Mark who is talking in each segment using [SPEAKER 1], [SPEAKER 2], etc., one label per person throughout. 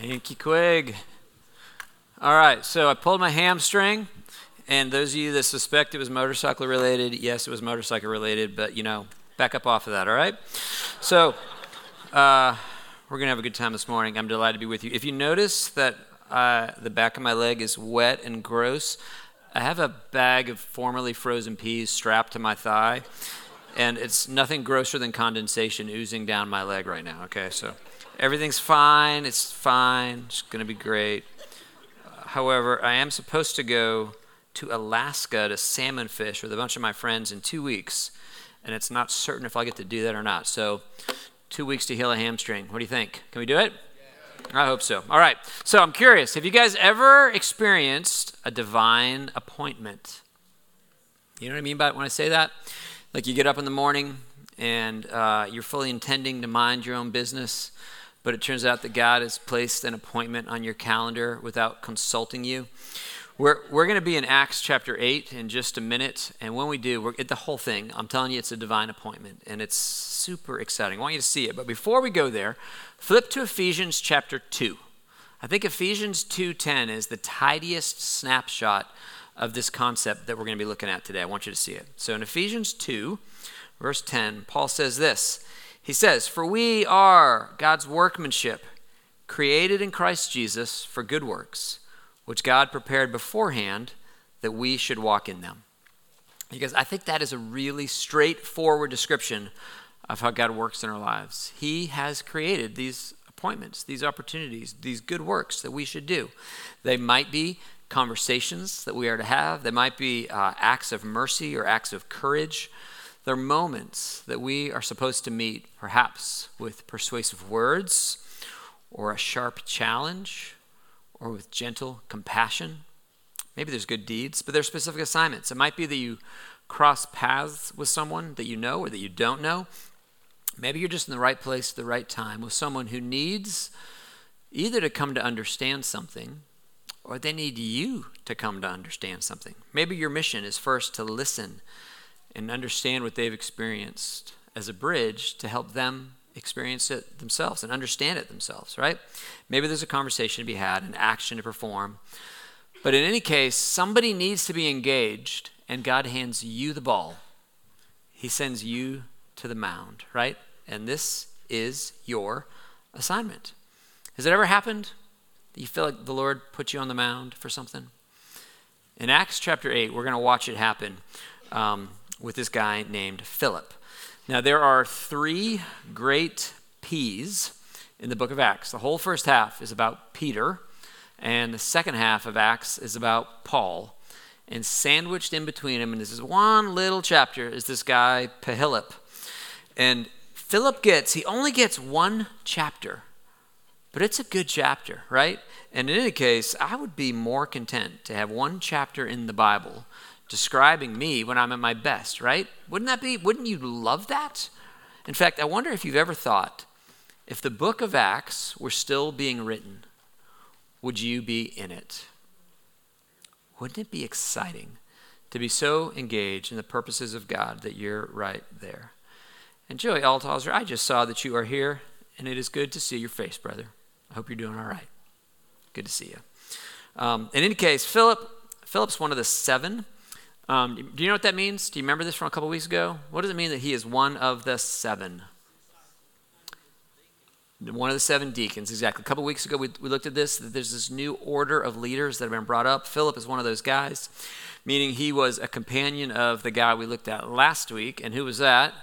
[SPEAKER 1] Thank you, Quig. All right, so I pulled my hamstring, and those of you that suspect it was motorcycle related, yes, it was motorcycle related, but you know, back up off of that, all right? So, uh, we're to have a good time this morning. I'm delighted to be with you. If you notice that uh, the back of my leg is wet and gross, I have a bag of formerly frozen peas strapped to my thigh, and it's nothing grosser than condensation oozing down my leg right now, okay? So, everything's fine. It's fine. It's going to be great. However, I am supposed to go to Alaska to salmon fish with a bunch of my friends in two weeks, and it's not certain if I'll get to do that or not. So, two weeks to heal a hamstring. What do you think? Can we do it? I hope so. All right. So, I'm curious have you guys ever experienced a divine appointment? You know what I mean by it when I say that? Like you get up in the morning and uh, you're fully intending to mind your own business but it turns out that God has placed an appointment on your calendar without consulting you. We're, we're going to be in Acts chapter 8 in just a minute, and when we do, we're at the whole thing. I'm telling you, it's a divine appointment, and it's super exciting. I want you to see it. But before we go there, flip to Ephesians chapter 2. I think Ephesians 2:10 is the tidiest snapshot of this concept that we're going to be looking at today. I want you to see it. So in Ephesians 2, verse 10, Paul says this. He says, For we are God's workmanship, created in Christ Jesus for good works, which God prepared beforehand that we should walk in them. Because I think that is a really straightforward description of how God works in our lives. He has created these appointments, these opportunities, these good works that we should do. They might be conversations that we are to have, they might be uh, acts of mercy or acts of courage. There are moments that we are supposed to meet, perhaps with persuasive words, or a sharp challenge, or with gentle compassion. Maybe there's good deeds, but there's specific assignments. It might be that you cross paths with someone that you know or that you don't know. Maybe you're just in the right place at the right time with someone who needs either to come to understand something or they need you to come to understand something. Maybe your mission is first to listen and understand what they've experienced as a bridge to help them experience it themselves and understand it themselves, right? Maybe there's a conversation to be had, an action to perform. But in any case, somebody needs to be engaged, and God hands you the ball. He sends you to the mound, right? And this is your assignment. Has it ever happened that you feel like the Lord put you on the mound for something? In Acts chapter 8, we're going to watch it happen. Um, with this guy named Philip. Now, there are three great P's in the book of Acts. The whole first half is about Peter, and the second half of Acts is about Paul. And sandwiched in between them, and this is one little chapter, is this guy, Philip. And Philip gets, he only gets one chapter, but it's a good chapter, right? And in any case, I would be more content to have one chapter in the Bible describing me when I'm at my best, right? Wouldn't that be, wouldn't you love that? In fact, I wonder if you've ever thought if the book of Acts were still being written, would you be in it? Wouldn't it be exciting to be so engaged in the purposes of God that you're right there? And Joey Althauser, I just saw that you are here, and it is good to see your face, brother. I hope you're doing all right. Good to see you. Um, in any case, Philip, Philip's one of the seven um, do you know what that means? Do you remember this from a couple weeks ago? What does it mean that he is one of the seven? One of the seven deacons, exactly. A couple weeks ago, we, we looked at this. That there's this new order of leaders that have been brought up. Philip is one of those guys, meaning he was a companion of the guy we looked at last week. And who was that?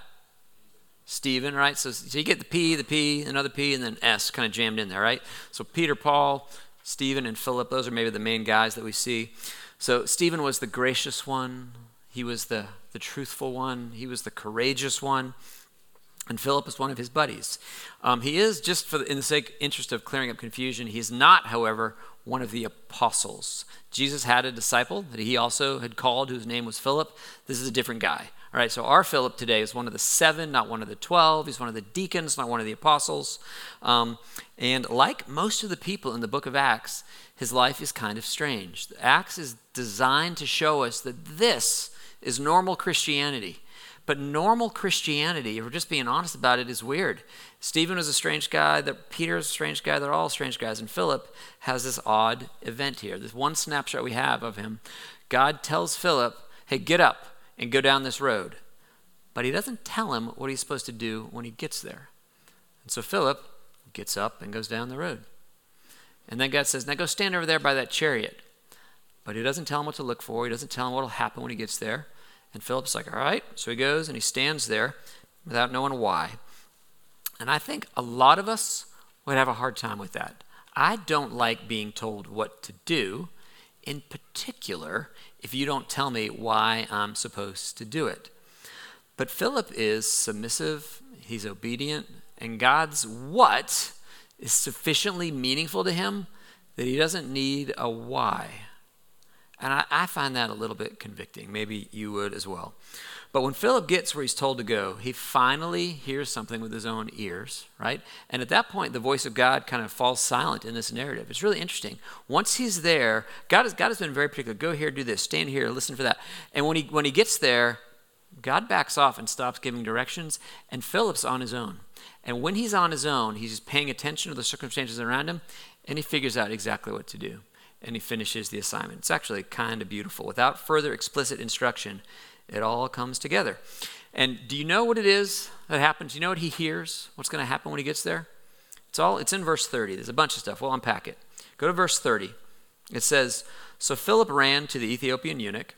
[SPEAKER 1] Stephen, right? So, so you get the P, the P, another P, and then S kind of jammed in there, right? So Peter, Paul, Stephen, and Philip, those are maybe the main guys that we see. So Stephen was the gracious one, he was the, the truthful one, he was the courageous one. And Philip is one of his buddies. Um, he is, just for the, in the sake interest of clearing up confusion, he's not, however, one of the apostles. Jesus had a disciple that he also had called, whose name was Philip. This is a different guy. All right, so our Philip today is one of the seven, not one of the twelve. He's one of the deacons, not one of the apostles. Um, and like most of the people in the book of Acts, his life is kind of strange. Acts is designed to show us that this is normal Christianity. But normal Christianity, if we're just being honest about it, is weird. Stephen was a strange guy, that Peter is a strange guy, they're all strange guys. And Philip has this odd event here. This one snapshot we have of him. God tells Philip, hey, get up and go down this road. But he doesn't tell him what he's supposed to do when he gets there. And so Philip gets up and goes down the road. And then God says, now go stand over there by that chariot. But he doesn't tell him what to look for. He doesn't tell him what will happen when he gets there. And Philip's like, all right. So he goes and he stands there without knowing why. And I think a lot of us would have a hard time with that. I don't like being told what to do, in particular, if you don't tell me why I'm supposed to do it. But Philip is submissive, he's obedient, and God's what is sufficiently meaningful to him that he doesn't need a why. And I, I, find that a little bit convicting. Maybe you would as well. But when Philip gets where he's told to go, he finally hears something with his own ears, right? And at that point, the voice of God kind of falls silent in this narrative. It's really interesting. Once he's there, God has, God has been very particular. Go here, do this, stand here, listen for that. And when he, when he gets there, God backs off and stops giving directions, and Philip's on his own. And when he's on his own, he's just paying attention to the circumstances around him, and he figures out exactly what to do. And he finishes the assignment. It's actually kind of beautiful. Without further explicit instruction, it all comes together. And do you know what it is that happens? Do you know what he hears? What's going to happen when he gets there? It's all it's in verse 30. There's a bunch of stuff. We'll unpack it. Go to verse 30. It says, So Philip ran to the Ethiopian eunuch,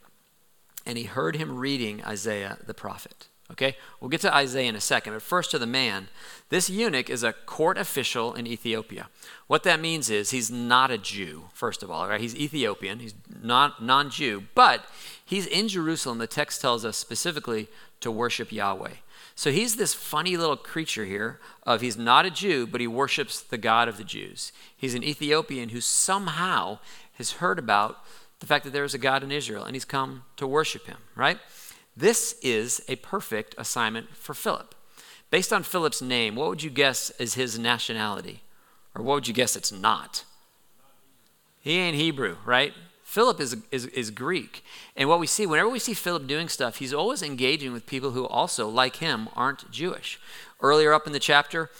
[SPEAKER 1] and he heard him reading Isaiah the prophet. Okay? We'll get to Isaiah in a second, but first to the man. This eunuch is a court official in Ethiopia. What that means is he's not a Jew, first of all, right? He's Ethiopian, he's not non-Jew, but he's in Jerusalem, the text tells us specifically to worship Yahweh. So he's this funny little creature here of he's not a Jew, but he worships the God of the Jews. He's an Ethiopian who somehow has heard about the fact that there is a God in Israel and he's come to worship him, right? This is a perfect assignment for Philip. Based on Philip's name, what would you guess is his nationality? Or what would you guess it's not? He ain't Hebrew, right? Philip is, is, is Greek. And what we see, whenever we see Philip doing stuff, he's always engaging with people who also, like him, aren't Jewish. Earlier up in the chapter,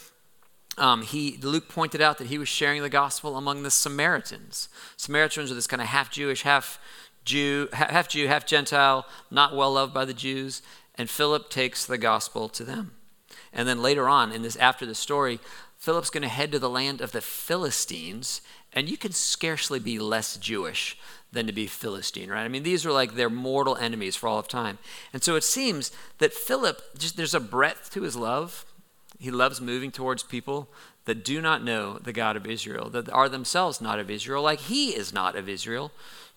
[SPEAKER 1] um, he, Luke pointed out that he was sharing the gospel among the Samaritans. Samaritans are this kind of half Jewish, half Jew, half Jew, half Gentile, not well loved by the Jews, and Philip takes the gospel to them. And then later on in this after the story, Philip's going to head to the land of the Philistines, and you can scarcely be less Jewish than to be Philistine, right? I mean, these are like their mortal enemies for all of time. And so it seems that Philip just there's a breadth to his love. He loves moving towards people that do not know the God of Israel, that are themselves not of Israel, like he is not of Israel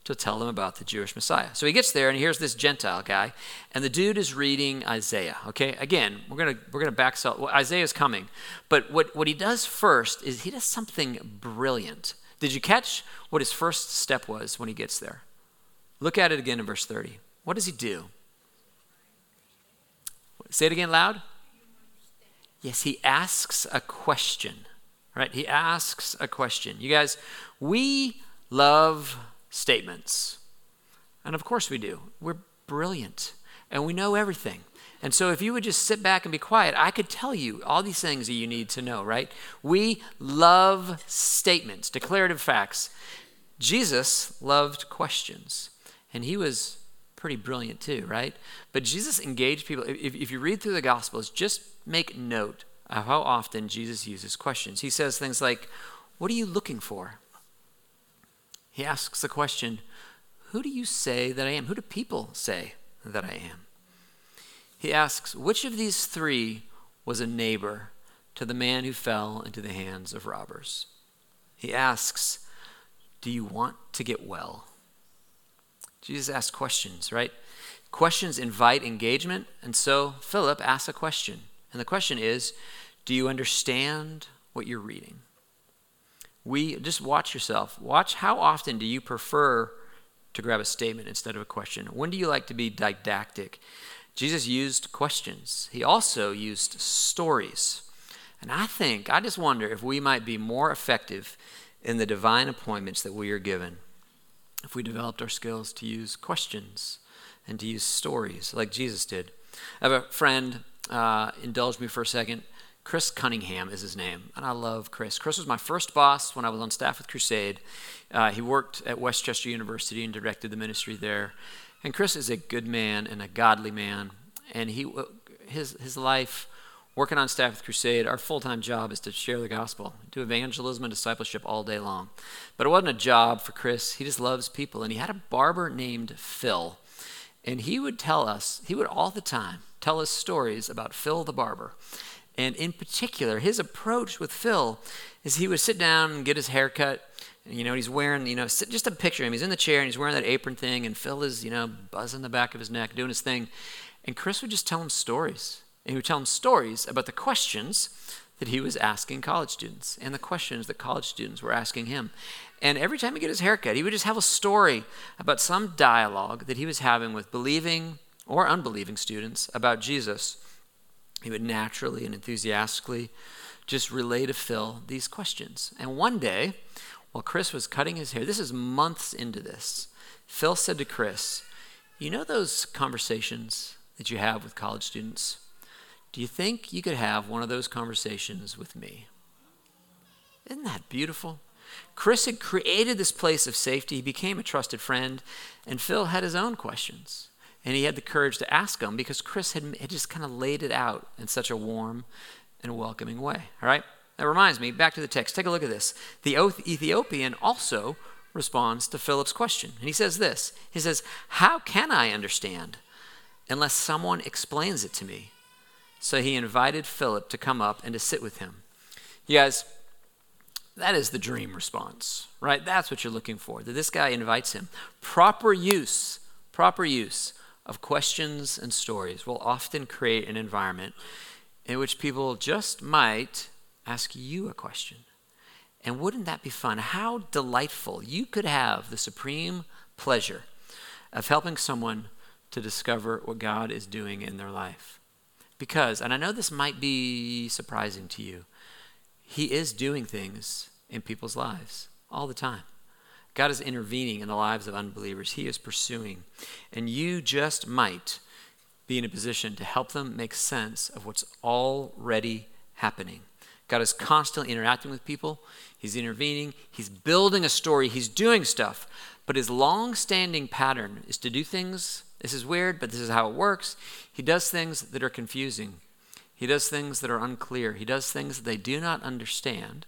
[SPEAKER 1] to tell them about the Jewish Messiah. So he gets there and he hears this Gentile guy, and the dude is reading Isaiah. Okay, again, we're gonna we're gonna back sell. Well, Isaiah's coming, but what what he does first is he does something brilliant. Did you catch what his first step was when he gets there? Look at it again in verse 30. What does he do? Say it again loud. Yes, he asks a question. Right? He asks a question. You guys, we love statements. And of course we do. We're brilliant and we know everything. And so if you would just sit back and be quiet, I could tell you all these things that you need to know, right? We love statements, declarative facts. Jesus loved questions, and he was pretty brilliant too, right? But Jesus engaged people. If, if you read through the Gospels, just make note of how often Jesus uses questions. He says things like, What are you looking for? He asks the question, Who do you say that I am? Who do people say that I am? He asks, Which of these three was a neighbor to the man who fell into the hands of robbers? He asks, Do you want to get well? Jesus asks questions, right? Questions invite engagement, and so Philip asks a question. And the question is Do you understand what you're reading? We just watch yourself. Watch how often do you prefer to grab a statement instead of a question? When do you like to be didactic? Jesus used questions. He also used stories. And I think, I just wonder if we might be more effective in the divine appointments that we are given if we developed our skills to use questions and to use stories like Jesus did. I have a friend, uh, indulge me for a second. Chris Cunningham is his name, and I love Chris. Chris was my first boss when I was on staff with Crusade. Uh, he worked at West Chester University and directed the ministry there. And Chris is a good man and a godly man, and he his his life working on staff with Crusade, our full time job is to share the gospel, do evangelism and discipleship all day long. But it wasn't a job for Chris. He just loves people. And he had a barber named Phil. And he would tell us, he would all the time tell us stories about Phil the barber. And in particular, his approach with Phil is he would sit down and get his hair cut. You know, he's wearing, you know, just a picture of him. He's in the chair and he's wearing that apron thing, and Phil is, you know, buzzing the back of his neck, doing his thing. And Chris would just tell him stories and he would tell him stories about the questions that he was asking college students and the questions that college students were asking him. And every time he get his haircut, he would just have a story about some dialogue that he was having with believing or unbelieving students about Jesus. He would naturally and enthusiastically just relay to Phil these questions. And one day, while Chris was cutting his hair, this is months into this, Phil said to Chris, You know those conversations that you have with college students? Do you think you could have one of those conversations with me? Isn't that beautiful? Chris had created this place of safety. He became a trusted friend, and Phil had his own questions. And he had the courage to ask them because Chris had, had just kind of laid it out in such a warm and welcoming way. All right? That reminds me, back to the text. Take a look at this. The Ethiopian also responds to Philip's question. And he says this He says, How can I understand unless someone explains it to me? So he invited Philip to come up and to sit with him. You guys, that is the dream response, right? That's what you're looking for. That this guy invites him. Proper use, proper use of questions and stories will often create an environment in which people just might ask you a question. And wouldn't that be fun? How delightful. You could have the supreme pleasure of helping someone to discover what God is doing in their life. Because, and I know this might be surprising to you, He is doing things in people's lives all the time. God is intervening in the lives of unbelievers. He is pursuing. And you just might be in a position to help them make sense of what's already happening. God is constantly interacting with people. He's intervening. He's building a story. He's doing stuff. But his long standing pattern is to do things this is weird, but this is how it works. He does things that are confusing. He does things that are unclear. He does things that they do not understand.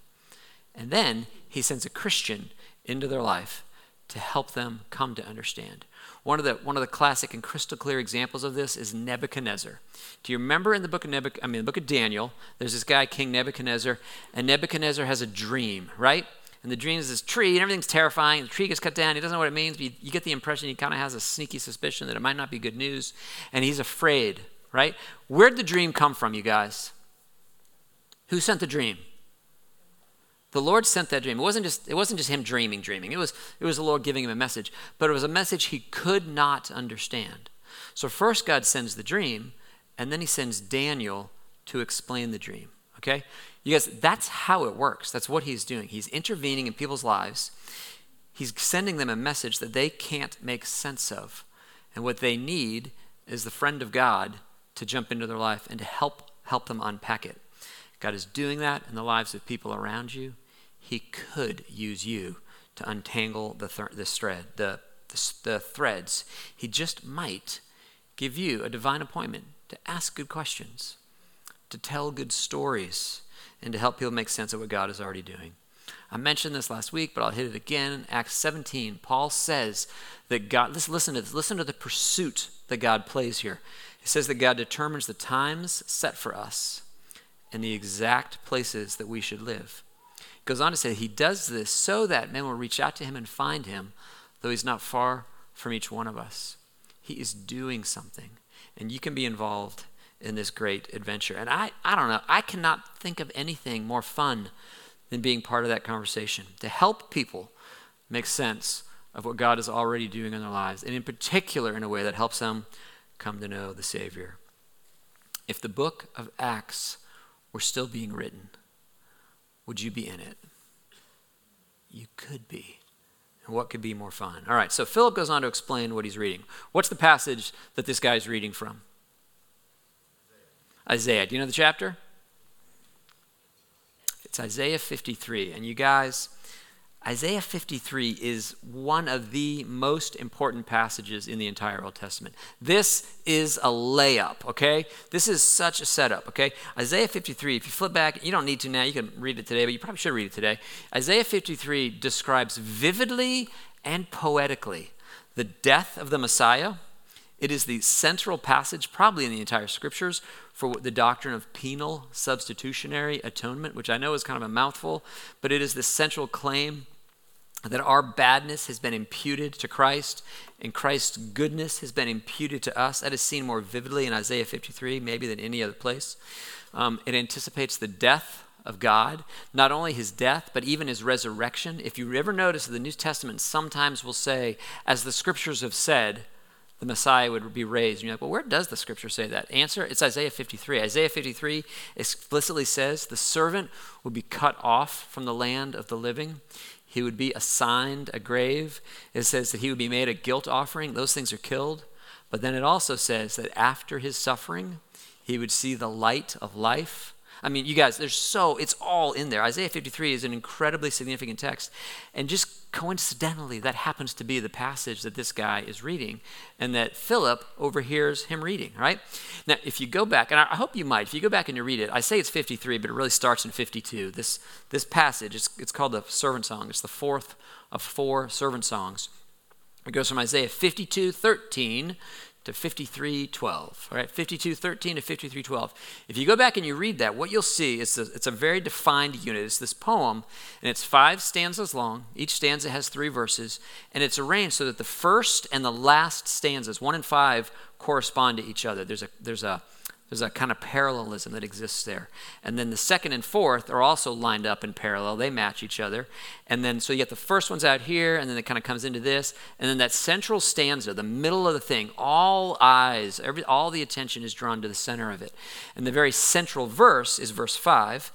[SPEAKER 1] And then he sends a Christian into their life to help them come to understand. One of the one of the classic and crystal clear examples of this is Nebuchadnezzar. Do you remember in the book of Nebuch- I mean the book of Daniel, there's this guy King Nebuchadnezzar, and Nebuchadnezzar has a dream, right? and the dream is this tree, and everything's terrifying. The tree gets cut down. He doesn't know what it means, but you, you get the impression he kind of has a sneaky suspicion that it might not be good news, and he's afraid, right? Where'd the dream come from, you guys? Who sent the dream? The Lord sent that dream. It wasn't just, it wasn't just him dreaming, dreaming. It was, it was the Lord giving him a message, but it was a message he could not understand. So first God sends the dream, and then he sends Daniel to explain the dream. Okay? You guys, that's how it works. That's what he's doing. He's intervening in people's lives. He's sending them a message that they can't make sense of. And what they need is the friend of God to jump into their life and to help help them unpack it. God is doing that in the lives of people around you. He could use you to untangle the th- this thread, the, the, the threads. He just might give you a divine appointment to ask good questions, to tell good stories, and to help people make sense of what God is already doing. I mentioned this last week, but I'll hit it again. Acts 17, Paul says that God, listen, listen to this, listen to the pursuit that God plays here. He says that God determines the times set for us and the exact places that we should live. Goes on to say he does this so that men will reach out to him and find him, though he's not far from each one of us. He is doing something, and you can be involved in this great adventure. And I, I don't know, I cannot think of anything more fun than being part of that conversation to help people make sense of what God is already doing in their lives, and in particular in a way that helps them come to know the Savior. If the book of Acts were still being written, would you be in it? You could be. And what could be more fun? All right, so Philip goes on to explain what he's reading. What's the passage that this guy's reading from? Isaiah. Do you know the chapter? It's Isaiah 53. And you guys, Isaiah 53 is one of the most important passages in the entire Old Testament. This is a layup, okay? This is such a setup, okay? Isaiah 53, if you flip back, you don't need to now, you can read it today, but you probably should read it today. Isaiah 53 describes vividly and poetically the death of the Messiah. It is the central passage, probably in the entire scriptures, for the doctrine of penal substitutionary atonement, which I know is kind of a mouthful, but it is the central claim that our badness has been imputed to Christ and Christ's goodness has been imputed to us. That is seen more vividly in Isaiah 53, maybe than any other place. Um, it anticipates the death of God, not only his death, but even his resurrection. If you ever notice, the New Testament sometimes will say, as the scriptures have said, the Messiah would be raised. And you're like, well, where does the scripture say that? Answer, it's Isaiah 53. Isaiah 53 explicitly says the servant would be cut off from the land of the living. He would be assigned a grave. It says that he would be made a guilt offering. Those things are killed. But then it also says that after his suffering, he would see the light of life. I mean, you guys, there's so, it's all in there. Isaiah 53 is an incredibly significant text. And just coincidentally, that happens to be the passage that this guy is reading and that Philip overhears him reading, right? Now, if you go back, and I hope you might, if you go back and you read it, I say it's 53, but it really starts in 52. This, this passage, it's, it's called the servant song. It's the fourth of four servant songs. It goes from Isaiah 52, 13 to 5312. All right, 5213 to 5312. If you go back and you read that, what you'll see is a, it's a very defined unit. It's this poem, and it's five stanzas long. Each stanza has three verses, and it's arranged so that the first and the last stanzas, one and five, correspond to each other. There's a there's a there's a kind of parallelism that exists there. And then the second and fourth are also lined up in parallel. They match each other. And then, so you get the first one's out here, and then it kind of comes into this. And then that central stanza, the middle of the thing, all eyes, every, all the attention is drawn to the center of it. And the very central verse is verse 5.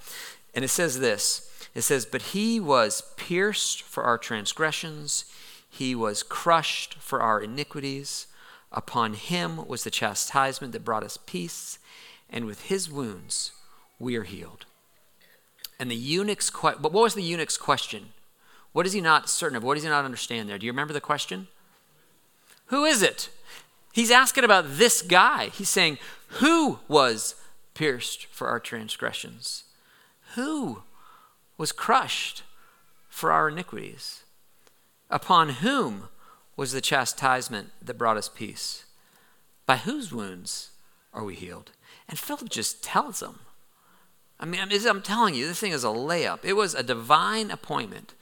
[SPEAKER 1] And it says this It says, But he was pierced for our transgressions, he was crushed for our iniquities. Upon him was the chastisement that brought us peace and with his wounds we are healed. And the eunuch's question, but what was the eunuch's question? What is he not certain of? What does he not understand there? Do you remember the question? Who is it? He's asking about this guy. He's saying, Who was pierced for our transgressions? Who was crushed for our iniquities? Upon whom was the chastisement that brought us peace? By whose wounds are we healed? And Philip just tells him. I mean, I'm telling you, this thing is a layup. It was a divine appointment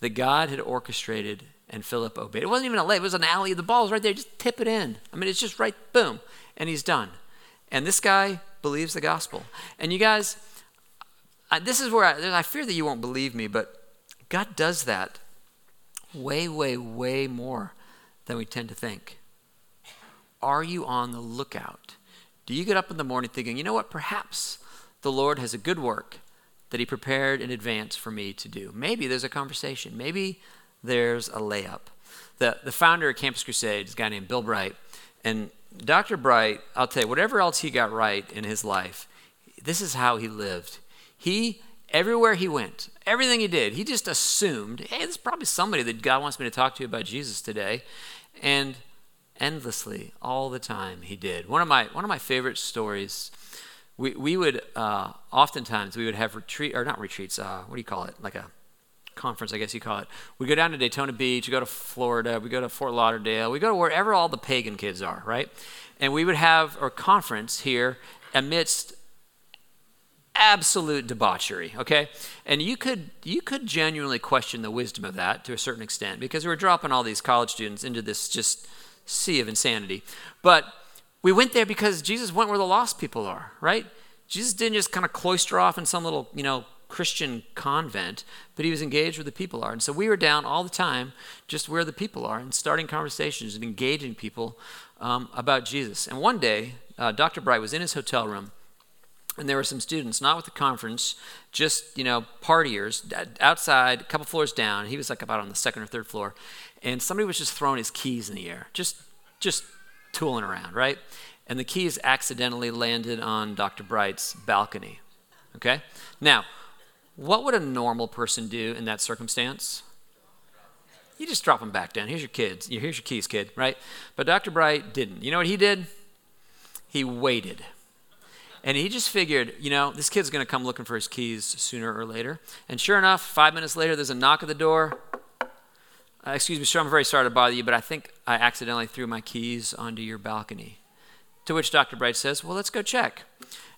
[SPEAKER 1] that God had orchestrated and Philip obeyed. It wasn't even a lay, it was an alley. Of the ball's right there. Just tip it in. I mean, it's just right, boom, and he's done. And this guy believes the gospel. And you guys, I, this is where I, I fear that you won't believe me, but God does that way, way, way more than we tend to think. Are you on the lookout do you get up in the morning thinking, you know what, perhaps the Lord has a good work that He prepared in advance for me to do? Maybe there's a conversation. Maybe there's a layup. The, the founder of Campus Crusade is a guy named Bill Bright. And Dr. Bright, I'll tell you, whatever else he got right in his life, this is how he lived. He, everywhere he went, everything he did, he just assumed, hey, there's probably somebody that God wants me to talk to about Jesus today. And endlessly all the time he did. One of my one of my favorite stories we, we would uh, oftentimes we would have retreat or not retreats uh, what do you call it? Like a conference i guess you call it. We go down to daytona beach we go to florida we go to fort lauderdale we go to wherever all the pagan kids are right? And we would have a conference here amidst absolute debauchery okay? And you could you could genuinely question the wisdom of that to a certain extent because we we're dropping all these college students into this just sea of insanity. But we went there because Jesus went where the lost people are, right? Jesus didn't just kind of cloister off in some little, you know, Christian convent, but he was engaged where the people are. And so we were down all the time just where the people are and starting conversations and engaging people um, about Jesus. And one day, uh, Dr. Bright was in his hotel room and there were some students, not with the conference, just, you know, partiers outside, a couple floors down. He was like about on the second or third floor and somebody was just throwing his keys in the air, just just tooling around, right? and the keys accidentally landed on Dr. Bright's balcony. Okay? Now, what would a normal person do in that circumstance? You just drop them back down. Here's your kids. Here's your keys, kid, right? But Dr. Bright didn't. You know what he did? He waited. And he just figured, you know, this kid's going to come looking for his keys sooner or later. And sure enough, five minutes later, there's a knock at the door. Uh, excuse me, sir, I'm very sorry to bother you, but I think I accidentally threw my keys onto your balcony. To which Dr. Bright says, Well, let's go check.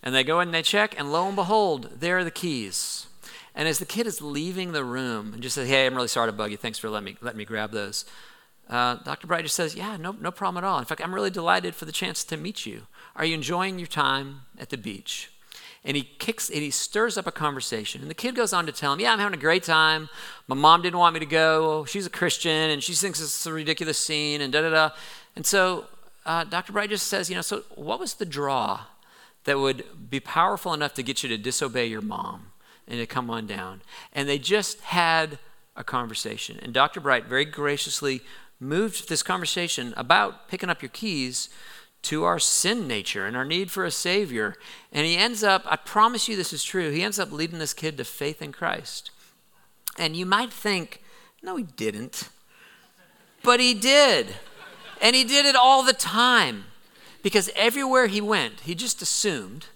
[SPEAKER 1] And they go in and they check, and lo and behold, there are the keys. And as the kid is leaving the room and just says, Hey, I'm really sorry to bug you. Thanks for letting me, letting me grab those. Uh, Dr. Bright just says, Yeah, no, no problem at all. In fact, I'm really delighted for the chance to meet you. Are you enjoying your time at the beach? And he kicks and he stirs up a conversation. And the kid goes on to tell him, Yeah, I'm having a great time. My mom didn't want me to go. She's a Christian and she thinks it's a ridiculous scene and da da da. And so uh, Dr. Bright just says, You know, so what was the draw that would be powerful enough to get you to disobey your mom and to come on down? And they just had a conversation. And Dr. Bright very graciously moved this conversation about picking up your keys to our sin nature and our need for a Savior. And he ends up, I promise you this is true, he ends up leading this kid to faith in Christ. And you might think, no, he didn't. But he did. And he did it all the time. Because everywhere he went, he just assumed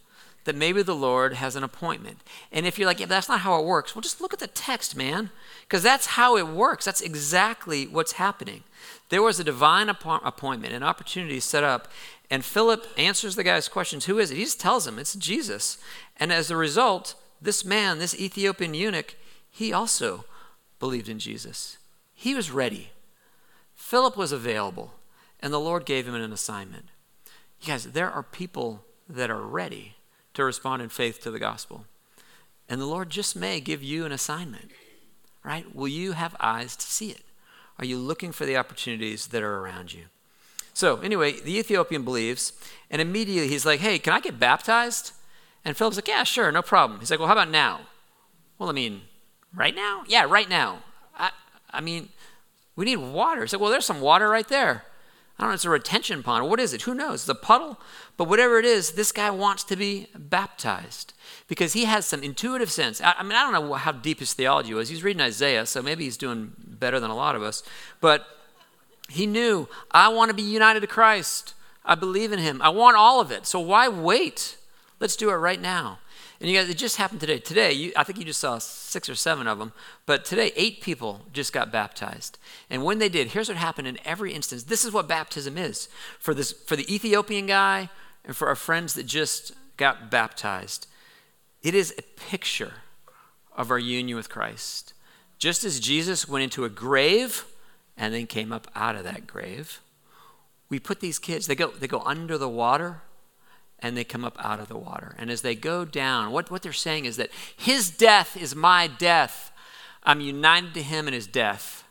[SPEAKER 1] that maybe the Lord has an appointment. And if you're like, yeah, that's not how it works, well, just look at the text, man. Because that's how it works. That's exactly what's happening. There was a divine appointment, an opportunity set up, and Philip answers the guy's questions Who is it? He just tells him it's Jesus. And as a result, this man, this Ethiopian eunuch, he also believed in Jesus. He was ready. Philip was available, and the Lord gave him an assignment. You guys, there are people that are ready to respond in faith to the gospel. And the Lord just may give you an assignment, right? Will you have eyes to see it? Are you looking for the opportunities that are around you? So, anyway, the Ethiopian believes, and immediately he's like, hey, can I get baptized? And Philip's like, yeah, sure, no problem. He's like, well, how about now? Well, I mean, right now? Yeah, right now. I, I mean, we need water. He's like, well, there's some water right there. I don't know, it's a retention pond. What is it? Who knows? It's a puddle. But whatever it is, this guy wants to be baptized because he has some intuitive sense. I, I mean, I don't know how deep his theology was. He's reading Isaiah, so maybe he's doing better than a lot of us. But he knew, I want to be united to Christ. I believe in him. I want all of it. So why wait? Let's do it right now. And you guys, it just happened today. Today, you, I think you just saw six or seven of them, but today, eight people just got baptized. And when they did, here's what happened in every instance. This is what baptism is for this for the Ethiopian guy and for our friends that just got baptized. It is a picture of our union with Christ. Just as Jesus went into a grave and then came up out of that grave, we put these kids, they go, they go under the water and they come up out of the water. And as they go down, what, what they're saying is that his death is my death. I'm united to him in his death.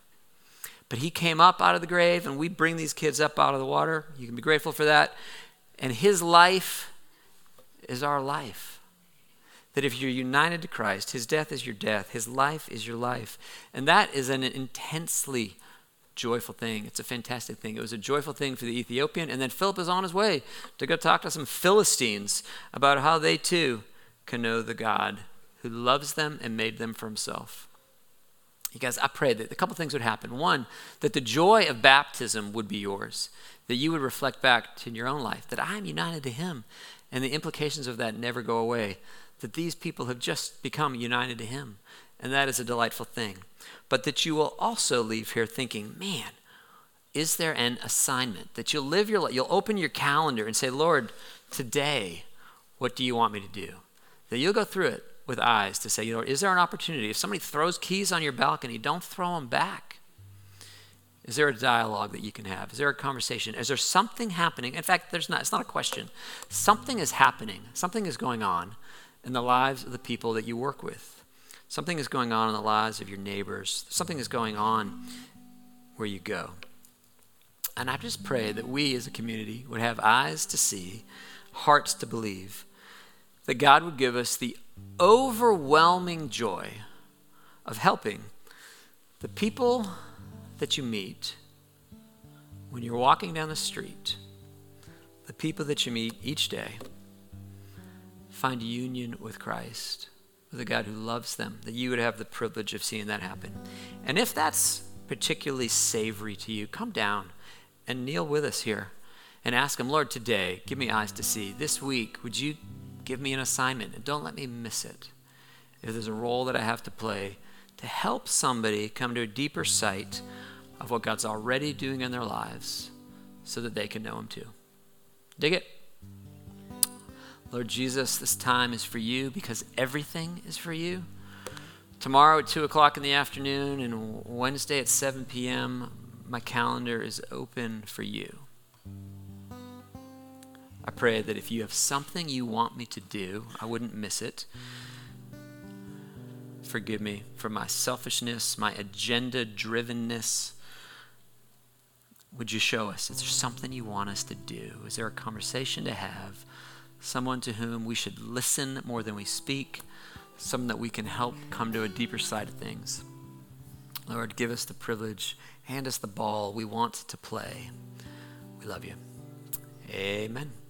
[SPEAKER 1] But he came up out of the grave, and we bring these kids up out of the water. You can be grateful for that. And his life is our life. That if you're united to Christ, his death is your death, his life is your life. And that is an intensely joyful thing. It's a fantastic thing. It was a joyful thing for the Ethiopian. And then Philip is on his way to go talk to some Philistines about how they too can know the God who loves them and made them for himself. You guys, I pray that a couple things would happen. One, that the joy of baptism would be yours, that you would reflect back to your own life, that I am united to him, and the implications of that never go away, that these people have just become united to him. And that is a delightful thing but that you will also leave here thinking, man, is there an assignment that you'll live your life, you'll open your calendar and say, Lord, today, what do you want me to do? That you'll go through it with eyes to say, you know, is there an opportunity? If somebody throws keys on your balcony, don't throw them back. Is there a dialogue that you can have? Is there a conversation? Is there something happening? In fact, there's not, it's not a question. Something is happening. Something is going on in the lives of the people that you work with. Something is going on in the lives of your neighbors. Something is going on where you go. And I just pray that we as a community would have eyes to see, hearts to believe, that God would give us the overwhelming joy of helping the people that you meet when you're walking down the street, the people that you meet each day find union with Christ, with a God who loves them, that you would have the privilege of seeing that happen. And if that's particularly savory to you, come down and kneel with us here and ask Him, Lord, today, give me eyes to see. This week, would you give me an assignment and don't let me miss it? If there's a role that I have to play to help somebody come to a deeper sight of what God's already doing in their lives so that they can know Him too. Dig it? Lord Jesus, this time is for you because everything is for you. Tomorrow at 2 o'clock in the afternoon and Wednesday at 7 p.m., my calendar is open for you. I pray that if you have something you want me to do, I wouldn't miss it. Forgive me for my selfishness, my agenda drivenness. Would you show us? Is there something you want us to do? Is there a conversation to have? Someone to whom we should listen more than we speak, someone that we can help come to a deeper side of things. Lord, give us the privilege, hand us the ball we want to play. We love you. Amen.